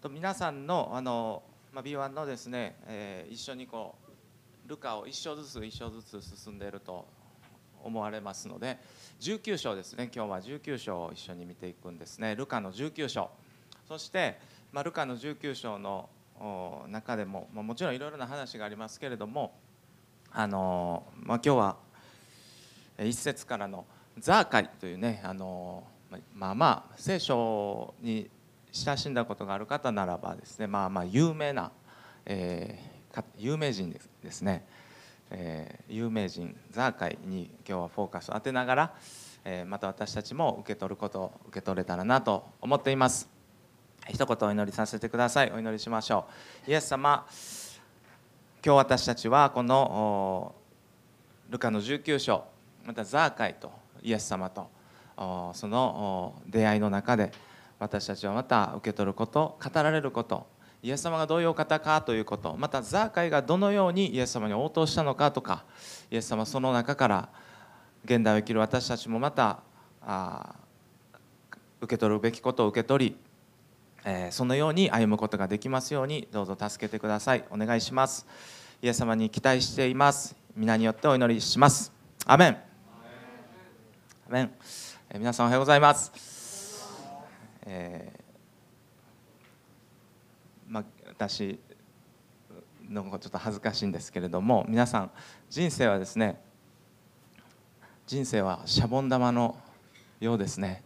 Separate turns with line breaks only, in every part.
と皆さんのあの、まあ、B1 のですね、えー一緒にこうルカを一章ずつ一章ずつ進んでいると思われますので19章ですね今日は19章を一緒に見ていくんですね。ルカの19章。そして、まあ、ルカの19章の中でも、まあ、もちろんいろいろな話がありますけれどもあの、まあ、今日は一節からの「ザーカイ」というねあのまあまあまあ聖書に親しんだことがある方ならばですねまあまあ有名な、えー有名人ですね、えー有名人ザーカイに今日はフォーカスを当てながら、えーまた私たちも受け取ることを受け取れたらなと思っています。一言お祈りさせてください。お祈りしましょう。イエス様今日私たちはこのルカの19章またザーカイとイエス様とその出会いの中で私たちはまた受け取ること語られることイエス様がどういうお方かということまたザーカイがどのようにイエス様に応答したのかとかイエス様その中から現代を生きる私たちもまたあ受け取るべきことを受け取りえーそのように歩むことができますようにどうぞ助けてください。お願いします。イエス様に期待しています。皆によってお祈りします。アメン。アメン、えー皆さんおはようございます、えーまあ、私のちょっと恥ずかしいんですけれども皆さん人生はですね人生はシャボン玉のようですね。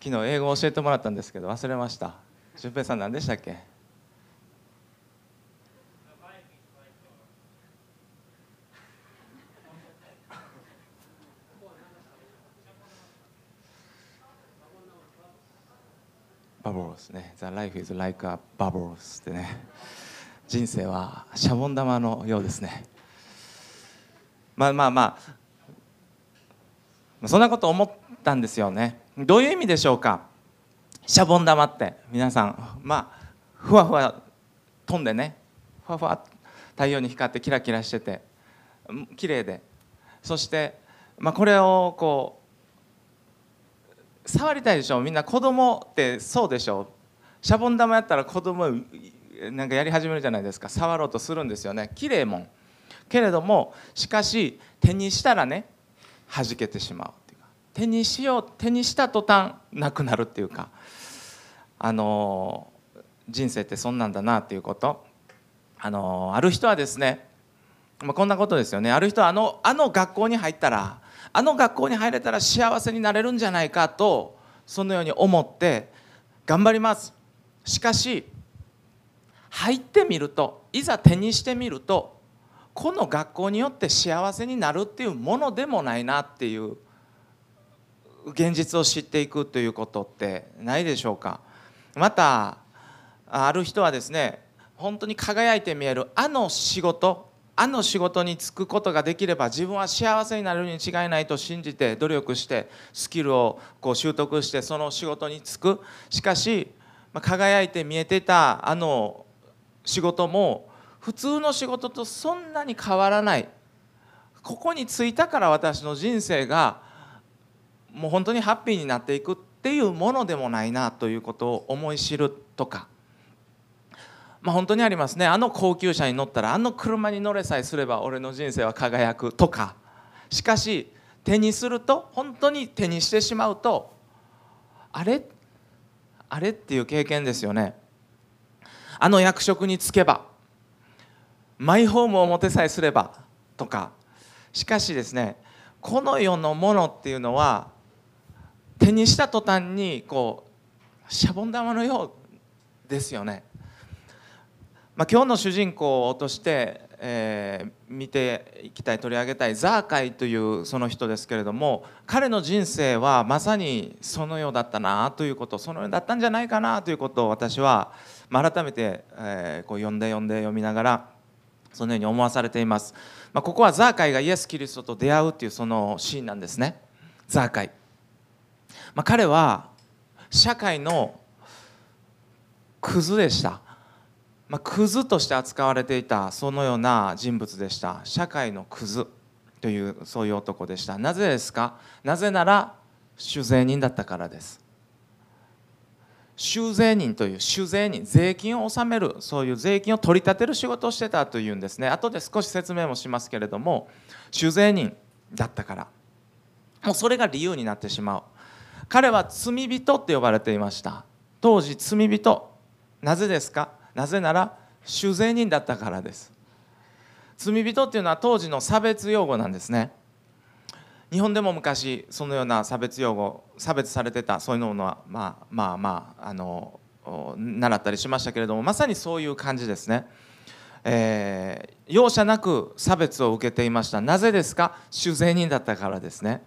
昨日英語を教えてもらったんですけど忘れました。俊平さん何でしたっけ？ですね。The life is like a BUBBLE ってね。人生はシャボン玉のようですね。まあまあ。まあそんなこと思ったんですよね。どういう意味でしょうか？シャボン玉って。皆さんまあふわふわ飛んでね。ふわふわ太陽に光ってキラキラしてて綺麗で。そして、まあ、これをこう触りたいでしょ？みんな子供ってそうでしょ？シャボン玉やったら子供なんかやり始めるじゃないですか。触ろうとするんですよね。綺麗もん。けれどもしかし手にしたらね弾けてしまうっていうか。手にしよう手にした途端なくなるっていうか。あの人生ってそんなんだなっていうこと。あのある人はですね、まあ、こんなことですよね。ある人はあのあの学校に入ったらあの学校に入れたら幸せになれるんじゃないかとそのように思って頑張ります。しかし入ってみるといざ手にしてみるとこの学校によって幸せになるっていうものでもないなっていう現実を知っていくということってないでしょうか。またある人はですね本当に輝いて見えるあの仕事あの仕事に就くことができれば自分は幸せになるに違いないと信じて努力してスキルをこう習得してその仕事に就く。しかしま輝いて見えてたあの仕事も普通の仕事とそんなに変わらない。ここに就いたから私の人生がもう本当にハッピーになっていくっていうものでもないなということを思い知るとか、まあ、本当にありますね。あの高級車に乗ったらあの車に乗れさえすれば俺の人生は輝くとか。しかし手にすると本当に手にしてしまうとあれ？あれっていう経験ですよね。あの役職に就けばマイホームを持てさえすればとか。しかしですねこの世のものっていうのは手にした途端にこうシャボン玉のようですよね。まあ、今日の主人公として、えー見ていきたい取り上げたいザーカイというその人ですけれども彼の人生はまさにそのようだったなということそのようだったんじゃないかなということを私は、まあ、改めて、えーこう読んで読んで読みながらそのように思わされています、まあ、ここはザーカイがイエス・キリストと出会うっていうそのシーンなんですね。ザーカイ、まあ、彼は社会のクズでした、まあ、クズとして扱われていたそのような人物でした。社会のクズというそういう男でした。なぜですか？なぜなら酒税人だったからです。修税人という酒税人税金を納めるそういう税金を取り立てる仕事をしてたというんですね。後で少し説明もしますけれども酒税人だったから。もうそれが理由になってしまう。彼は罪人って呼ばれていました。当時罪人。なぜですか？なぜなら酒税人だったからです。罪人っていうのは当時の差別用語なんですね。日本でも昔そのような差別用語差別されてたそういうのはまあまあまああの習ったりしましたけれどもまさにそういう感じですね、えー、容赦なく差別を受けていました。なぜですか？酒税人だったからですね。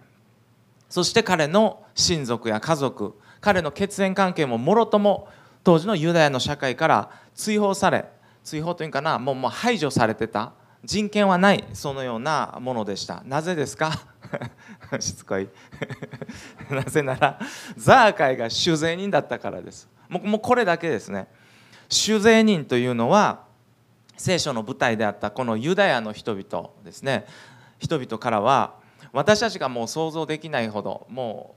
そして彼の親族や家族彼の血縁関係ももろとも当時のユダヤの社会から追放され追放というかなもうもう排除されてた。人権はないそのようなものでした。なぜですか？しつこい。なぜならザーカイが酒税人だったからです。もうこれだけですね。酒税人というのは聖書の舞台であったこのユダヤの人々ですね。人々からは私たちがもう想像できないほども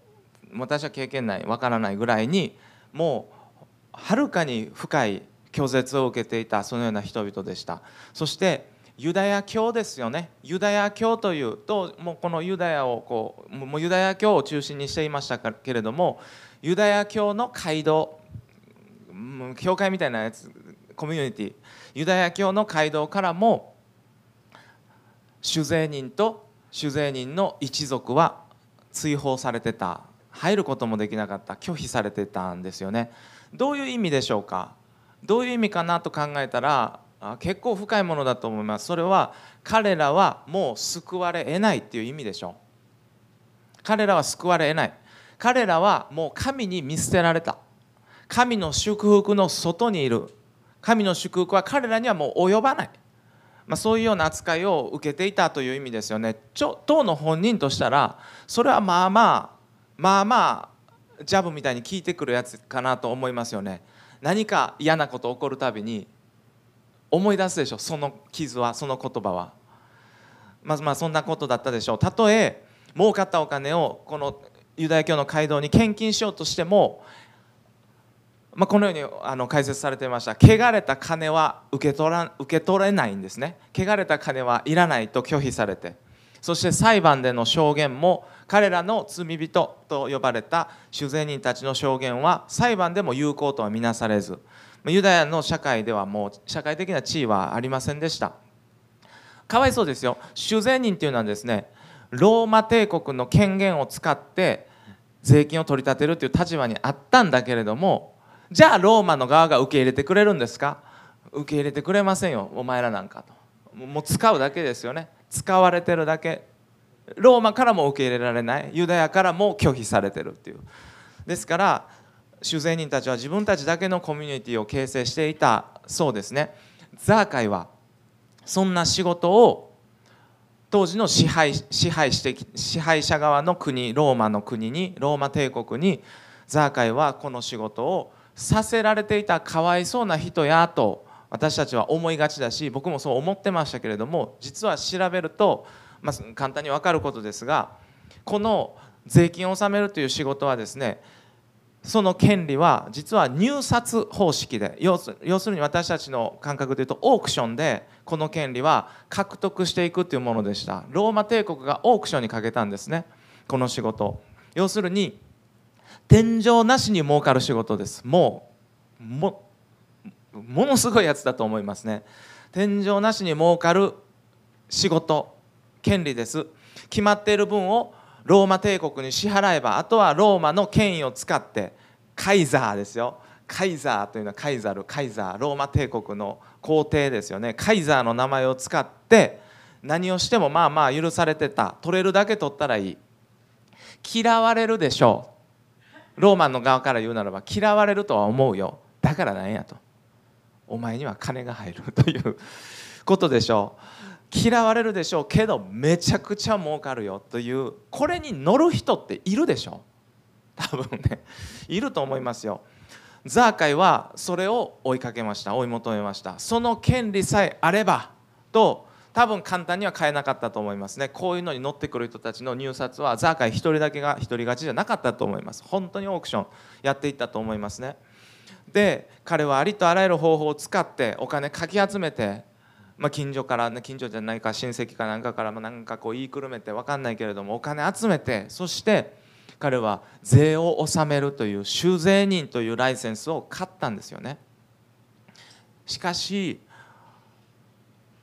う私は経験ないわからないぐらいにもうはるかに深い拒絶を受けていたそのような人々でした。そしてユダヤ教ですよね。ユダヤ教というともうこのユダヤをこうもうユダヤ教を中心にしていましたけれどもユダヤ教の街道教会みたいなやつコミュニティユダヤ教の街道からも酒税人と酒税人の一族は追放されてた。入ることもできなかった。拒否されてたんですよね。どういう意味でしょうか？どういう意味かなと考えたら結構深いものだと思います。それは彼らはもう救われえないっていう意味でしょう。彼らは救われえない。彼らはもう神に見捨てられた。神の祝福の外にいる。神の祝福は彼らにはもう及ばない、まあ、そういうような扱いを受けていたという意味ですよね。ちょ当の本人としたらそれはまあまあまあまあジャブみたいに聞いてくるやつかなと思いますよね。何か嫌なこと起こるたびに思い出すでしょその傷はその言葉は。まずまあそんなことだったでしょう。たとえ儲かったお金をこのユダヤ教の街道に献金しようとしても、まあ、このようにあの解説されていました。汚れた金は受け取ら受け取れないんですね。汚れた金はいらないと拒否されて。そして裁判での証言も彼らの罪人と呼ばれた主税人たちの証言は裁判でも有効とは見なされずユダヤの社会ではもう社会的な地位はありませんでした。かわいそうですよ。主税人っていうのはですねローマ帝国の権限を使って税金を取り立てるという立場にあったんだけれどもじゃあローマの側が受け入れてくれるんですか？受け入れてくれませんよ。お前らなんかと。もう使うだけですよね。使われてるだけ。ローマからも受け入れられないユダヤからも拒否されてるっていう。ですから主税人たちは自分たちだけのコミュニティを形成していたそうですね。ザーカイはそんな仕事を当時の支配支配して支配者側の国ローマの国にローマ帝国にザーカイはこの仕事をさせられていたかわいそうな人やと私たちは思いがちだし僕もそう思ってましたけれども実は調べると、まあ、簡単に分かることですがこの税金を納めるという仕事はですねその権利は実は入札方式で要するに私たちの感覚でいうとオークションでこの権利は獲得していくというものでした。ローマ帝国がオークションにかけたんですねこの仕事。要するに天井なしに儲かる仕事です。もうもものすごいやつだと思いますね。天井なしに儲かる仕事。権利です。決まっている分をローマ帝国に支払えばあとはローマの権威を使ってカイザーですよ。カイザーというのはカイザルカイザーローマ帝国の皇帝ですよね。カイザーの名前を使って何をしてもまあまあ許されてた。取れるだけ取ったらいい。嫌われるでしょう。ローマの側から言うならば嫌われるとは思うよ。だからなんやと。お前には金が入るということでしょう。嫌われるでしょうけどめちゃくちゃ儲かるよというこれに乗る人っているでしょう。多分ね。いると思いますよ。ザーカイはそれを追いかけました。追い求めました。その権利さえあればと多分簡単には買えなかったと思いますね。こういうのに乗ってくる人たちの入札はザーカイ1人だけが一人勝ちじゃなかったと思います。本当にオークションやっていったと思いますね。で彼はありとあらゆる方法を使ってお金かき集めて、まあ、近所から、近所じゃないか親戚かなんかからもなんかこう言いくるめて分かんないけれどもお金集めてそして彼は税を納めるという修税人というライセンスを買ったんですよね。しかし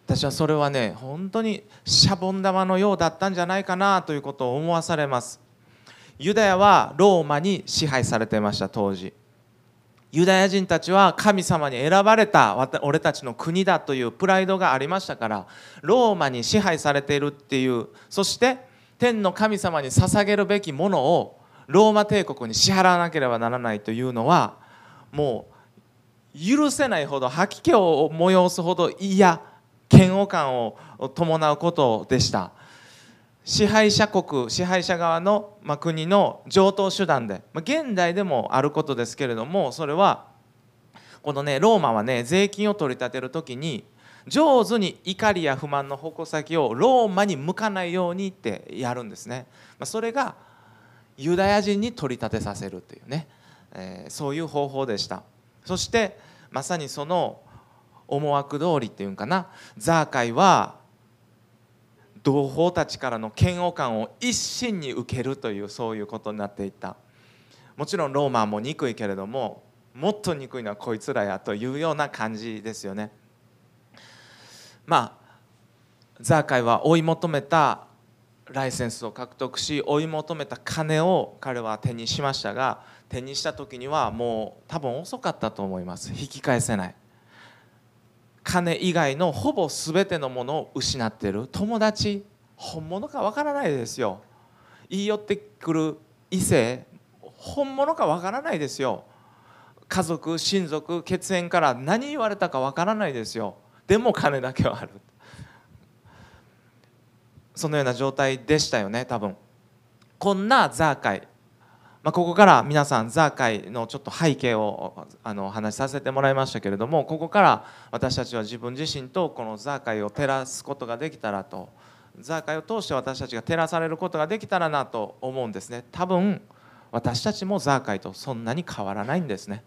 私はそれはね本当にシャボン玉のようだったんじゃないかなということを思わされます。ユダヤはローマに支配されていました当時。ユダヤ人たちは神様に選ばれた俺たちの国だというプライドがありましたからローマに支配されているっていうそして天の神様に捧げるべきものをローマ帝国に支払わなければならないというのはもう許せないほど吐き気を催すほど嫌嫌悪感を伴うことでした。支配者国支配者側の、ま国の常套手段で、ま現代でもあることですけれどもそれはこのねローマはね税金を取り立てる時に上手に怒りや不満の矛先をローマに向かないようにってやるんですね、まそれがユダヤ人に取り立てさせるというね、えー、そういう方法でした。そしてまさにその思惑通りっていうんかな。ザーカイは同胞たちからの嫌悪感を一身に受けるというそういうことになっていった。もちろんローマも憎いけれどももっと憎いのはこいつらやというような感じですよね。まあザーカイは追い求めたライセンスを獲得し追い求めた金を彼は手にしましたが手にした時にはもう多分遅かったと思います。引き返せない。金以外のほぼ全てのものを失ってる。友達本物かわからないですよ。言い寄ってくる異性本物かわからないですよ。家族親族血縁から何言われたかわからないですよ。でも金だけはある。そのような状態でしたよね多分。こんなザーカイまあ、ここから皆さんザーカイのちょっと背景をあの話しさせてもらいましたけれどもここから私たちは自分自身とこのザーカイを照らすことができたらとザーカイを通して私たちが照らされることができたらなと思うんですね。多分私たちもザーカイとそんなに変わらないんですね。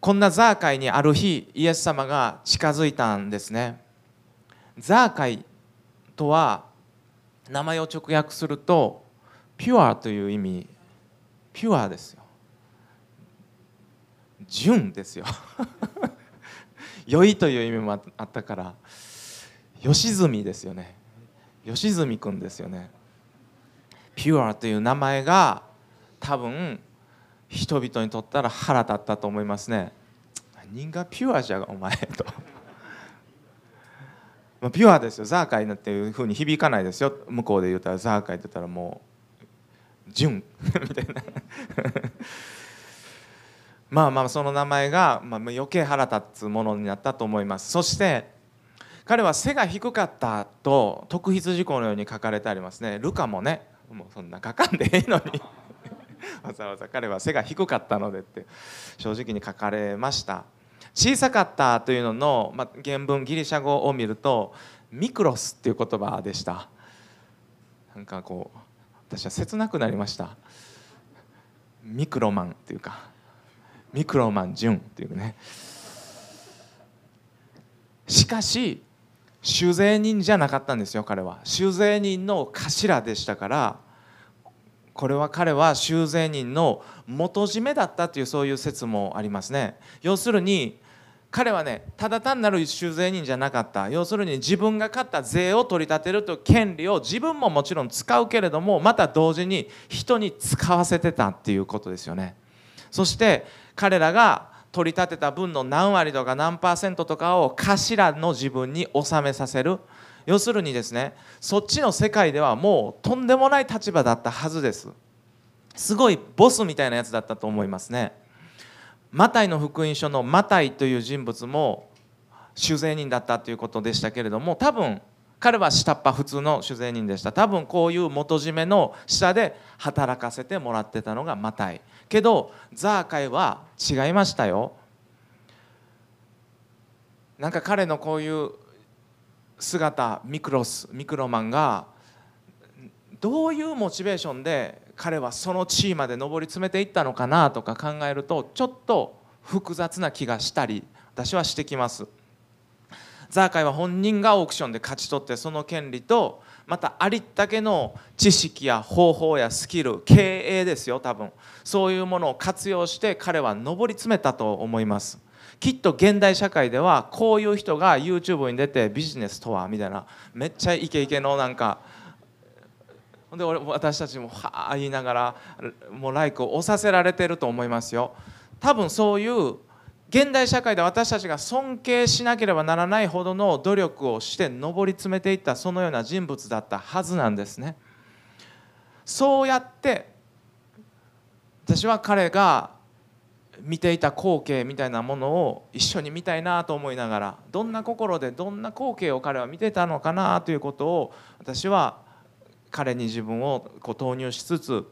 こんなザーカイにある日イエス様が近づいたんですね。ザーカイとは名前を直訳するとピュアという意味ピュアですよ。純ですよ。良いという意味もあったから吉住ですよね。吉住君ですよね。ピュアという名前が多分人々にとったら腹立ったと思いますね。何がピュアじゃお前と。ピュアですよ。ザーカイっていうふうに響かないですよ。向こうで言ったらザーカイって言ったらもう。純 みたいな。まあまあその名前が、まあ、余計腹立つものになったと思います。そして彼は背が低かったと特筆事項のように書かれてありますね。ルカもねもうそんな書かんでええのに。わざわざ彼は背が低かったのでって正直に書かれました。小さかったというのの、まあ、原文ギリシャ語を見るとミクロスっていう言葉でした。なんかこう私は切なくなりました。ミクロマンっていうかミクロマン純っていうね。しかし酒税人じゃなかったんですよ彼は。酒税人の頭でしたからこれは彼は修税人の元締めだったというそういう説もありますね。要するに彼はねただ単なる修税人じゃなかった。要するに自分が勝った税を取り立てるという権利を自分ももちろん使うけれどもまた同時に人に使わせてたっていうことですよね。そして彼らが取り立てた分の何割とか何パーセントとかを頭の自分に納めさせる。要するにですねそっちの世界ではもうとんでもない立場だったはずです。すごいボスみたいなやつだったと思いますね。マタイの福音書のマタイという人物も酒税人だったということでしたけれども多分彼は下っ端普通の酒税人でした。多分こういう元締めの下で働かせてもらってたのがマタイ。けどザーカイは違いましたよ。なんか彼のこういう姿ミクロスミクロマンがどういうモチベーションで彼はその地位まで上り詰めていったのかなとか考えるとちょっと複雑な気がしたり私はしてきます。ザーカイは本人がオークションで勝ち取ってその権利とまたありったけの知識や方法やスキル経営ですよ多分。そういうものを活用して彼は上り詰めたと思います。きっと現代社会ではこういう人が YouTube に出てビジネスとはみたいな。めっちゃイケイケのなんかで私たちもはあ言いながらもうライクを押させられてると思いますよ。多分そういう現代社会で私たちが尊敬しなければならないほどの努力をして上り詰めていったそのような人物だったはずなんですね。そうやって私は彼が見ていた光景みたいなものを一緒に見たいなと思いながらどんな心でどんな光景を彼は見てたのかなということを私は彼に自分をこう投入しつつ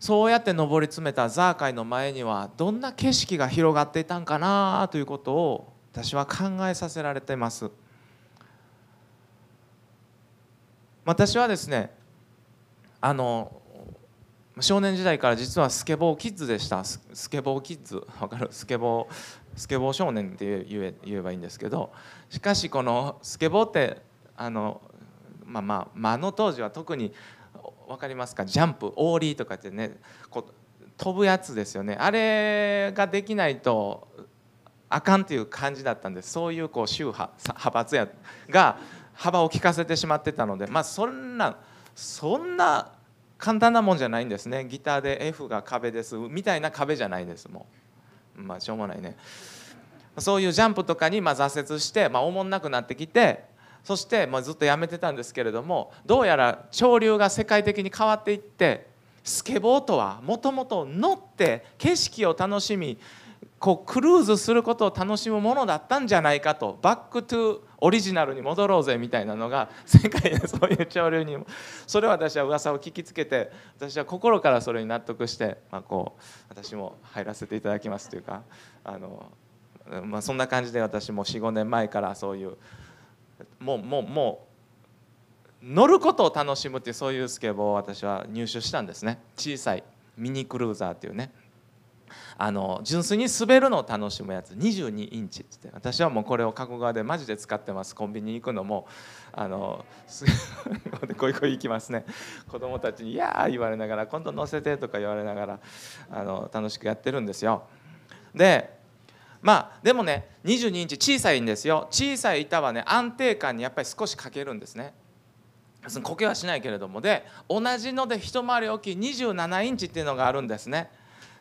そうやって上り詰めたザーカイの前にはどんな景色が広がっていたんかなということを私は考えさせられています。私はですねあの少年時代から実はスケボーキッズでした。スケボーキッズ。わかる？スケボースケボー少年って言え言えばいいんですけど。しかしこのスケボーってあのまあまあ、まあ、の当時は特に分かりますか？ジャンプオーリーとかってねこう飛ぶやつですよね。あれができないとあかんっていう感じだったんでそういうこう宗派派閥やが幅を利かせてしまってたので。まあそんなそんな簡単なもんじゃないんですね。ギターで F が壁です。みたいな壁じゃないですもう。まあしょうもないね。そういうジャンプとかにまあ挫折してまあおもんなくなってきてそしてまずっとやめてたんですけれどもどうやら潮流が世界的に変わっていってスケボーとはもともと乗って景色を楽しみこうクルーズすることを楽しむものだったんじゃないかとバックトゥオリジナルに戻ろうぜみたいなのが世界で そういう潮流にもそれを私は噂を聞きつけて私は心からそれに納得して、まあ、こう私も入らせていただきますというかあの、まあ、そんな感じで私も45年前からそういうもうもうもう乗ることを楽しむっていうそういうスケボーを私は入手したんですね。小さいミニクルーザーっていうね。あの純粋に滑るのを楽しむやつ。22インチって私はもうこれを加古川でマジで使ってます。コンビニ行くのもあの こいこい行きますね。子供たちに「いやー」言われながら「今度乗せて」とか言われながらあの楽しくやってるんですよ。でまあでもね22インチ小さいんですよ。小さい板はね安定感にやっぱり少し欠けるんですね。その苔はしないけれども。で同じので一回り大きい27インチっていうのがあるんですね。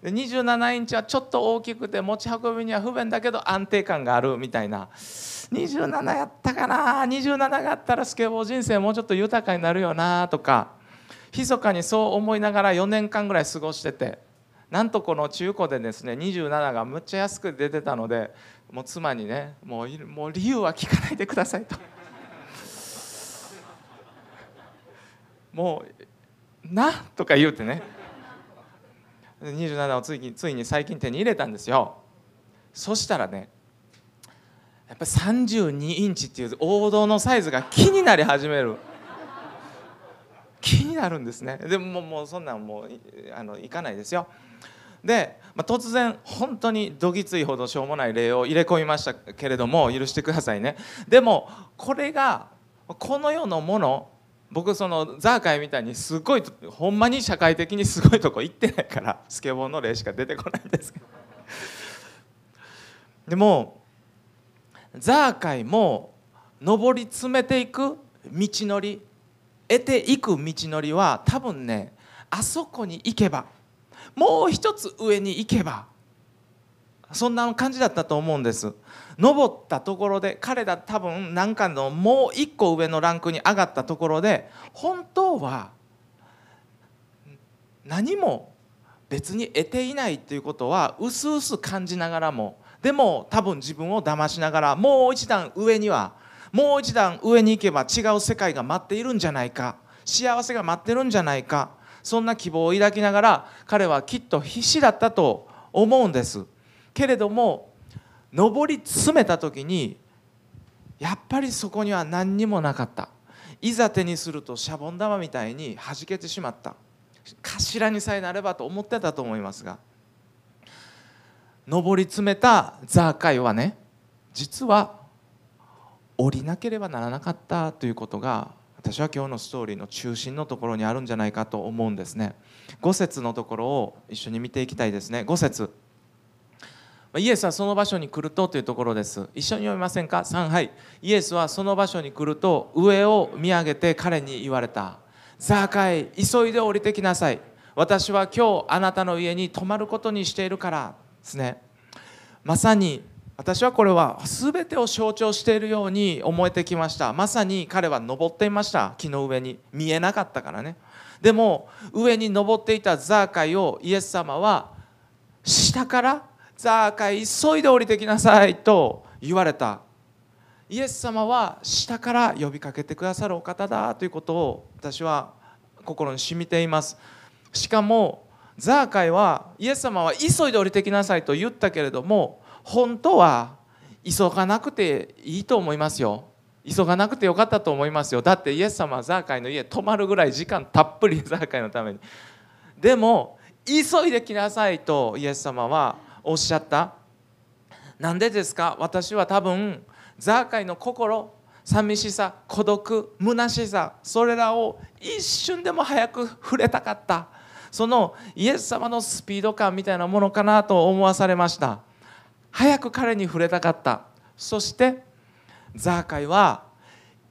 で27インチはちょっと大きくて持ち運びには不便だけど安定感があるみたいな。27やったかな。27があったらスケボー人生もうちょっと豊かになるよなとか。密かにそう思いながら4年間ぐらい過ごしてて。なんとこの中古でですね27がむっちゃ安く出てたのでもう妻にねもうもう理由は聞かないでくださいと。もうなとか言うてね。27をついについに最近手に入れたんですよ。そしたらねやっぱり32インチっていう王道のサイズが気になり始める。気になるんですね。でももうそんなんもうあのいかないですよ。で、まあ、突然本当にどぎついほどしょうもない例を入れ込みましたけれども許してくださいね。でもこれがこの世のもの僕そのザーカイみたいにすごいほんまに社会的にすごいとこ行ってないからスケボーの例しか出てこないんですけど。でもザーカイも上り詰めていく道のり得ていく道のりは多分ねあそこに行けばもう一つ上に行けばそんな感じだったと思うんです。登ったところで彼ら多分何かのもう一個上のランクに上がったところで本当は何も別に得ていないっていうことはうすうす感じながらもでも多分自分を騙しながらもう一段上にはもう一段上に行けば違う世界が待っているんじゃないか。幸せが待ってるんじゃないか。そんな希望を抱きながら彼はきっと必死だったと思うんです。けれども上り詰めた時にやっぱりそこには何にもなかった。いざ手にするとシャボン玉みたいに弾けてしまった。頭にさえなればと思ってたと思いますが。上り詰めたザーカイはね実は降りなければならなかったということが私は今日のストーリーの中心のところにあるんじゃないかと思うんですね。5節のところを一緒に見ていきたいですね。5節。イエスはその場所に来るとというところです。一緒に読みませんか？3はい。イエスはその場所に来ると上を見上げて彼に言われた。ザーカイ急いで降りてきなさい。私は今日あなたの家に泊まることにしているからですね。まさに私はこれは全てを象徴しているように思えてきました。まさに彼は登っていました。木の上に見えなかったからね。でも上に登っていたザーカイをイエス様は下からザーカイ急いで降りてきなさいと言われた。イエス様は下から呼びかけてくださるお方だということを私は心に染みています。しかもザーカイはイエス様は急いで降りてきなさいと言ったけれども本当は急がなくていいと思いますよ。急がなくてよかったと思いますよ。だってイエス様はザーカイの家泊まるぐらい時間たっぷりザーカイのために。でも急いで来なさいとイエス様はおっしゃった。なんでですか？私は多分ザーカイの心寂しさ孤独虚しさそれらを一瞬でも早く触れたかった。そのイエス様のスピード感みたいなものかなと思わされました。早く彼に触れたかった。そしてザーカイは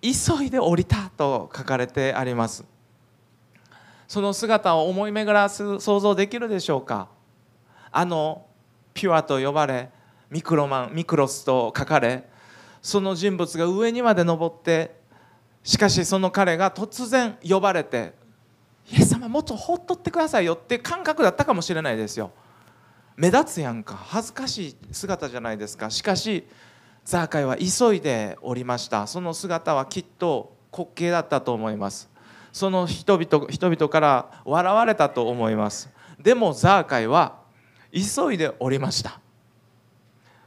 急いで降りたと書かれてあります。その姿を思い巡らす想像できるでしょうか。あのピュアと呼ばれミクロマンミクロスと書かれその人物が上にまで登ってしかしその彼が突然呼ばれて「イエス様もっとほっとってくださいよ」って感覚だったかもしれないですよ。目立つやんか。恥ずかしい姿じゃないですか。しかしザーカイは急いでおりました。その姿はきっと滑稽だったと思います。その人々人々から笑われたと思います。でもザーカイは急いでおりました。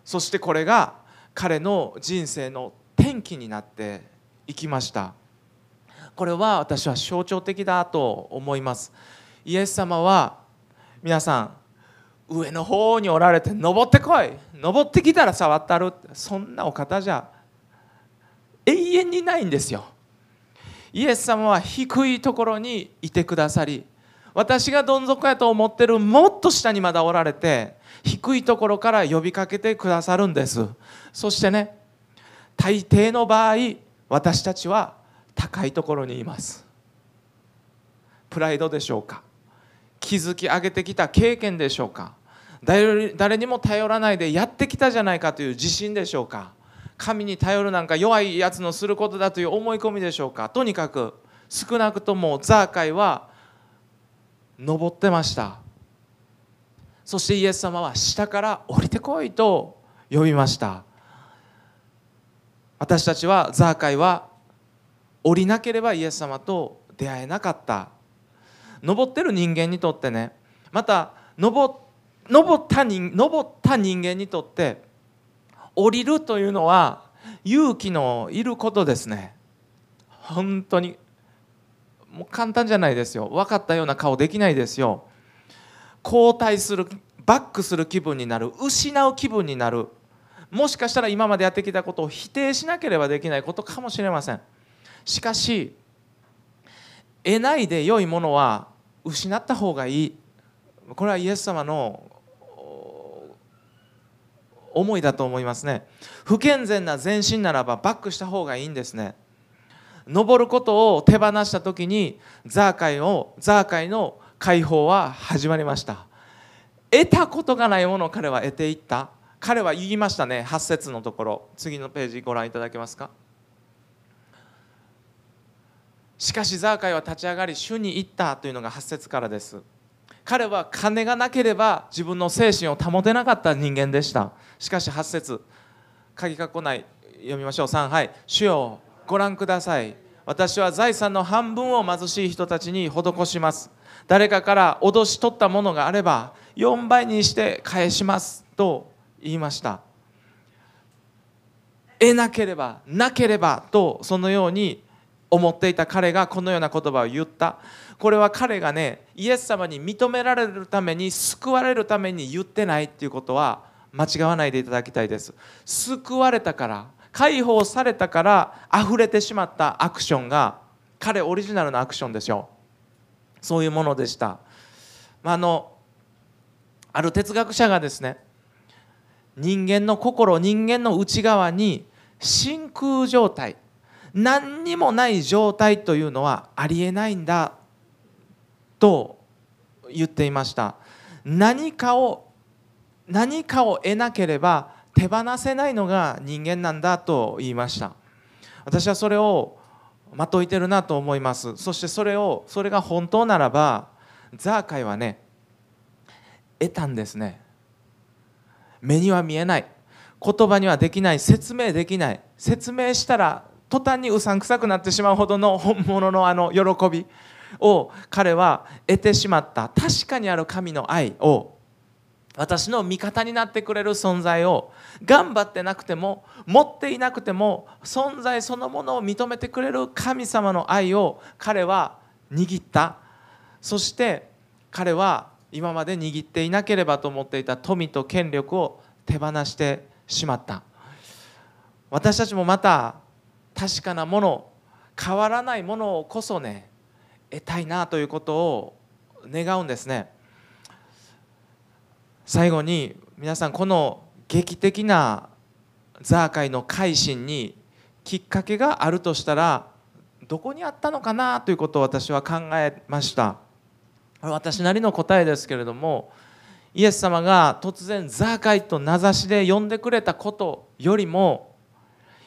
そしてこれが彼の人生の転機になっていきました。これは私は象徴的だと思います。イエス様は皆さん上の方におられて登ってこい。登ってきたら触ったるそんなお方じゃ永遠にないんですよ。イエス様は低いところにいてくださり私がどん底やと思ってるもっと下にまだおられて低いところから呼びかけてくださるんです。そしてね大抵の場合私たちは高いところにいます。プライドでしょうか？築き上げてきた経験でしょうか？誰にも頼らないでやってきたじゃないかという自信でしょうか？神に頼るなんか弱いやつのすることだという思い込みでしょうか？とにかく少なくともザーカイは登ってました。そしてイエス様は下から降りてこいと呼びました。私たちはザーカイは降りなければイエス様と出会えなかった。登ってる人間にとってね。また登登った人登った人間にとって降りるというのは勇気のいることですね。本当にもう簡単じゃないですよ。分かったような顔できないですよ。後退するバックする気分になる失う気分になる。もしかしたら今までやってきたことを否定しなければできないことかもしれません。しかし得ないで良いものは失った方がいい。これはイエス様の思いだと思いますね。不健全な前進ならばバックした方がいいんですね。登ることを手放した時にザーカイをザーカイの解放は始まりました。得たことがないものを彼は得ていった。彼は言いましたね8節のところ。次のページご覧いただけますか？しかしザーカイは立ち上がり主に言ったというのが8節からです。彼は金がなければ自分の精神を保てなかった人間でした。しかし8節鍵括弧内読みましょう。3はい。主よご覧ください。私は財産の半分を貧しい人たちに施します。誰かから脅し取ったものがあれば4倍にして返します。と言いました。得なければなければとそのように思っていた彼がこのような言葉を言った。これは彼がねイエス様に認められるために救われるために言ってないっていうことは間違わないでいただきたいです。救われたから解放されたから溢れてしまったアクションが彼オリジナルのアクションでしょうそういうものでした、まあ、あのある哲学者がですね人間の心人間の内側に真空状態何にもない状態というのはありえないんだと言っていました。何かを何かを得なければ手放せないのが人間なんだと言いました。私はそれをまといてるなと思います。そしてそれをそれが本当ならばザーカイはね得たんですね。目には見えない。言葉にはできない。説明できない。説明したら途端にうさんくさくなってしまうほどの本物のあの喜びを彼は得てしまった。確かにある神の愛を私の味方になってくれる存在を頑張ってなくても持っていなくても存在そのものを認めてくれる神様の愛を彼は握った。そして彼は今まで握っていなければと思っていた富と権力を手放してしまった。私たちもまた確かなもの変わらないものをこそね得たいなということを願うんですね。最後に皆さんこの劇的なザーカイの改心にきっかけがあるとしたらどこにあったのかなということを私は考えました。私なりの答えですけれどもイエス様が突然ザーカイと名指しで呼んでくれたことよりも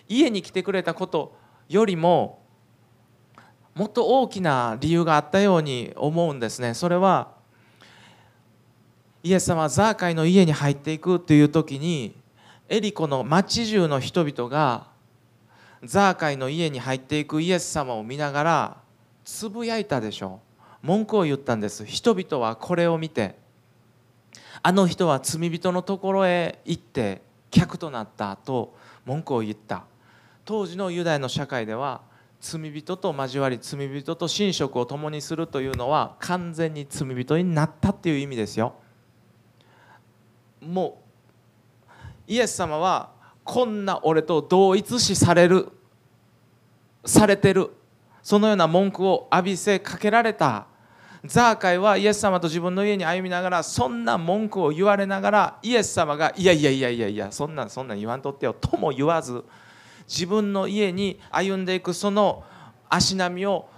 家に来てくれたことよりももっと大きな理由があったように思うんですね。それはイエス様はザーカイの家に入っていくという時にエリコの町中の人々がザーカイの家に入っていくイエス様を見ながらつぶやいたでしょう。文句を言ったんです。人々はこれを見てあの人は罪人のところへ行って客となったと文句を言った。当時のユダヤの社会では罪人と交わり罪人と寝食を共にするというのは完全に罪人になったっていう意味ですよ。もうイエス様はこんな俺と同一視されるされてるそのような文句を浴びせかけられた。ザーカイはイエス様と自分の家に歩みながらそんな文句を言われながらイエス様がいやいやいやいやいやそんなんそんなん言わんとってよ。とも言わず自分の家に歩んでいくその足並みを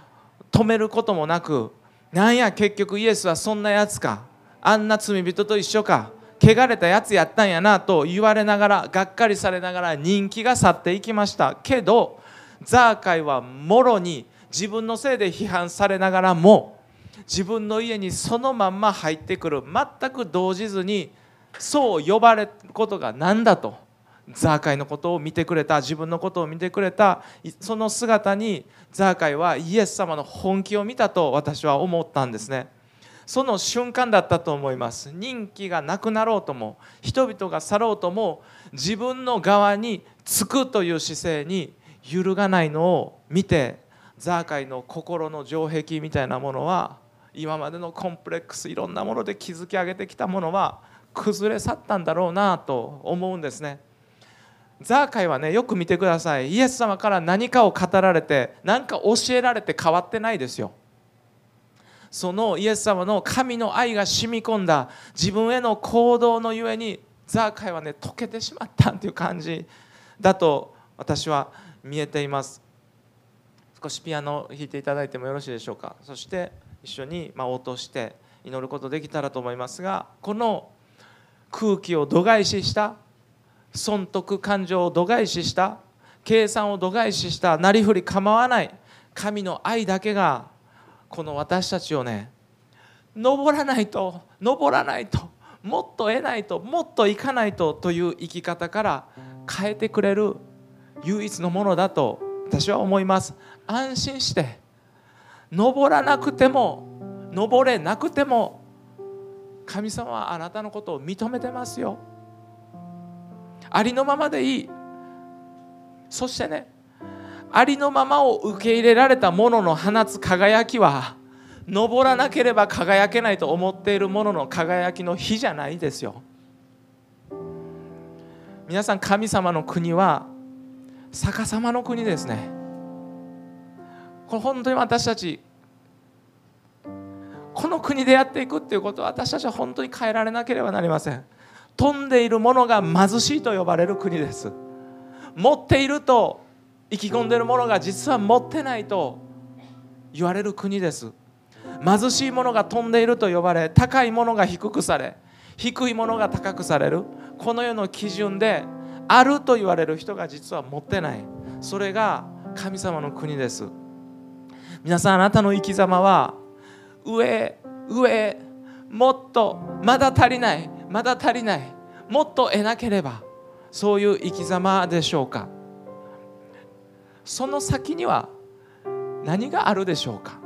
止めることもなくなんや結局イエスはそんなやつか。あんな罪人と一緒か。汚れたやつやったんやなと言われながらがっかりされながら人気が去っていきました。けどザーカイはもろに自分のせいで批判されながらも自分の家にそのまんま入ってくる。全く動じずにそう呼ばれることが何だと。ザーカイのことを見てくれた自分のことを見てくれたその姿にザーカイはイエス様の本気を見たと私は思ったんですね。その瞬間だったと思います人気がなくなろうとも人々が去ろうとも自分の側につくという姿勢に揺るがないのを見てザーカイの心の城壁みたいなものは今までのコンプレックスいろんなもので築き上げてきたものは崩れ去ったんだろうなと思うんですね。ザーカイはねよく見てください。イエス様から何かを語られて何か教えられて変わってないですよ。そのイエス様の神の愛が染み込んだ自分への行動のゆえにザーカイはね溶けてしまったっていう感じ だと私は見えています。少しピアノを弾いていただいてもよろしいでしょうか。そして一緒にま応答して祈ることできたらと思いますがこの空気を度外視した損得感情を度外視した計算を度外視したなりふり構わない神の愛だけがこの私たちをね登らないと登らないともっと得ないともっと行かないとという生き方から変えてくれる唯一のものだと私は思います。安心して登らなくても登れなくても神様はあなたのことを認めてますよ。ありのままでいい。そしてねありのままを受け入れられたものの放つ輝きは登らなければ輝けないと思っているものの輝きの火じゃないですよ。皆さん神様の国は逆さまの国ですね。これ本当に私たちこの国でやっていくっていうことは私たちは本当に変えられなければなりません。飛んでいるものが貧しいと呼ばれる国です。持っていると意気込んでいるものが実は持ってないと言われる国です。貧しいものが飛んでいると呼ばれ高いものが低くされ低いものが高くされる。この世の基準であると言われる人が実は持ってない。それが神様の国です。皆さんあなたの生き様は上上もっとまだ足りない。まだ足りない。もっと得なければそういう生き様でしょうか。その先には何があるでしょうか。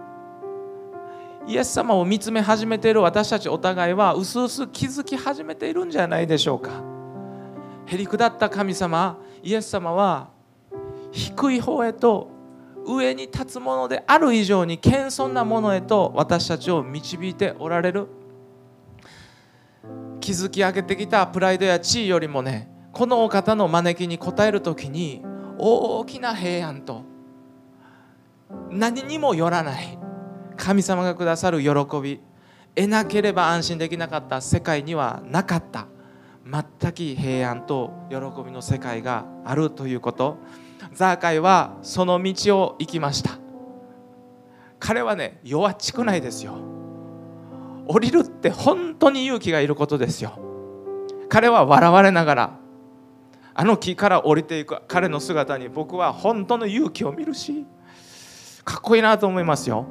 イエス様を見つめ始めている私たちお互いはうすうす気づき始めているんじゃないでしょうか。へりくだった神様イエス様は低い方へと上に立つものである以上に謙遜なものへと私たちを導いておられる。築き上げてきたプライドや地位よりもねこのお方の招きに応える時に大きな平安と何にもよらない神様がくださる喜び得なければ安心できなかった世界にはなかった全く平安と喜びの世界があるということ。ザーカイはその道を行きました。彼はね弱っちくないですよ。降りるって本当に勇気がいることですよ。彼は笑われながらあの木から降りていく彼の姿に僕は本当の勇気を見るしかっこいいなと思いますよ。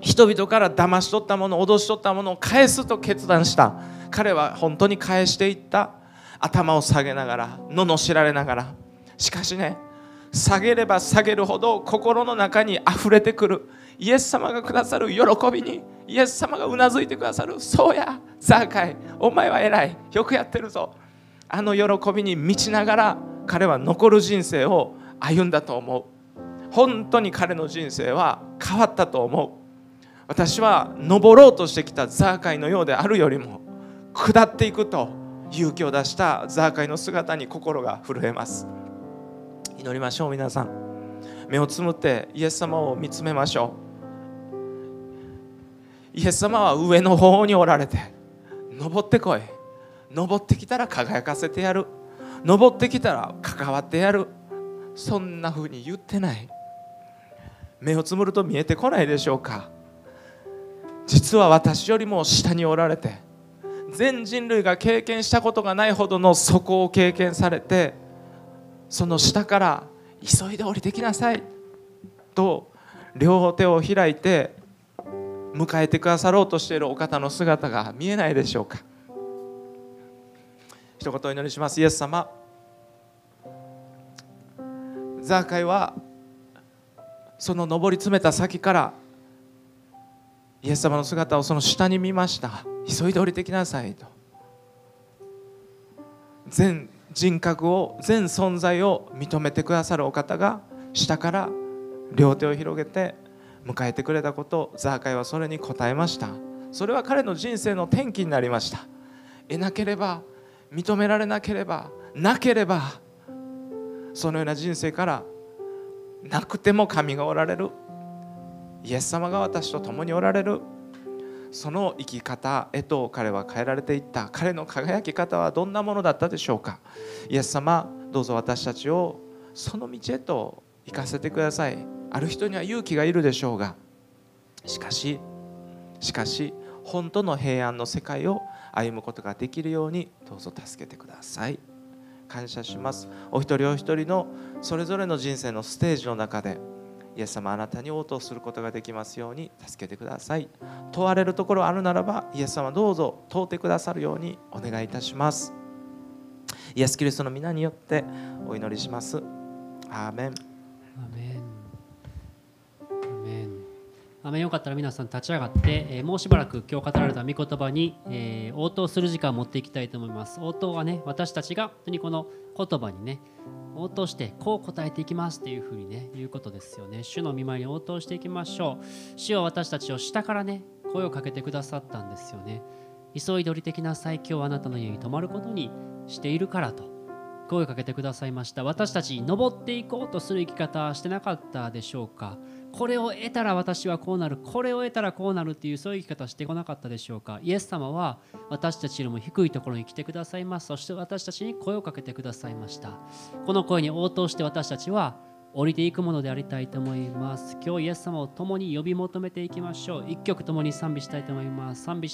人々から騙し取ったもの脅し取ったものを返すと決断した。彼は本当に返していった。頭を下げながら罵られながら。しかしね下げれば下げるほど心の中にあふれてくる。イエス様がくださる喜びにイエス様がうなずいてくださる。そうやザーカイお前は偉いよくやってるぞ。あの喜びに満ちながら彼は残る人生を歩んだと思う。本当に彼の人生は変わったと思う。私は登ろうとしてきたザーカイのようであるよりも下っていくと勇気を出したザーカイの姿に心が震えます。祈りましょう皆さん。目をつむってイエス様を見つめましょう。イエス様は上の方におられて登ってこい。登ってきたら輝かせてやる。登ってきたら関わってやる。そんな風に言ってない。目をつむると見えてこないでしょうか。実は私よりも下におられて全人類が経験したことがないほどの底を経験されてその下から急いで降りてきなさい。と両手を開いて迎えてくださろうとしているお方の姿が見えないでしょうか。一言お祈りします。イエス様。ザーカイはその上り詰めた先からイエス様の姿をその下に見ました。急いで降りてきなさいと。全人格を全存在を認めてくださるお方が下から両手を広げて迎えてくれたことザーカイはそれに応えました。それは彼の人生の転機になりました。得なければ認められなければなければそのような人生からなくても神がおられる。イエス様が私と共におられる。その生き方へと彼は変えられていった。彼の輝き方はどんなものだったでしょうか。イエス様どうぞ私たちをその道へと行かせてください。ある人には勇気がいるでしょうが。しかししかし本当の平安の世界を歩むことができるようにどうぞ助けてください。感謝します。お一人お一人のそれぞれの人生のステージの中で。イエス様あなたに応答することができますように助けてください。問われるところあるならばイエス様どうぞ問うてくださるようにお願いいたします。イエス・キリストの皆によってお祈りします。アーメン。
アメよかったら皆さん立ち上がって、えーもうしばらく今日語られた御言葉に、えー応答する時間を持っていきたいと思います。応答はね、私たちが本当にこの言葉にね、応答してこう答えていきますっていうふうにね、言うことですよね。主の見舞いに応答していきましょう。主は私たちを下からね、声をかけてくださったんですよね。急いで降りてきなさい、今日あなたの家に泊まることにしているからと。声をかけてくださいました私たち登っていこうとする生き方はしてなかったでしょうかこれを得たら私はこうなる。これを得たらこうなるっていうそういう生き方してこなかったでしょうか。イエス様は私たちよりも低いところに来てくださいます。そして私たちに声をかけてくださいました。この声に応答して私たちは降りていくものでありたいと思います。今日イエス様を共に呼び求めていきましょう。一曲共に賛美したいと思います。賛美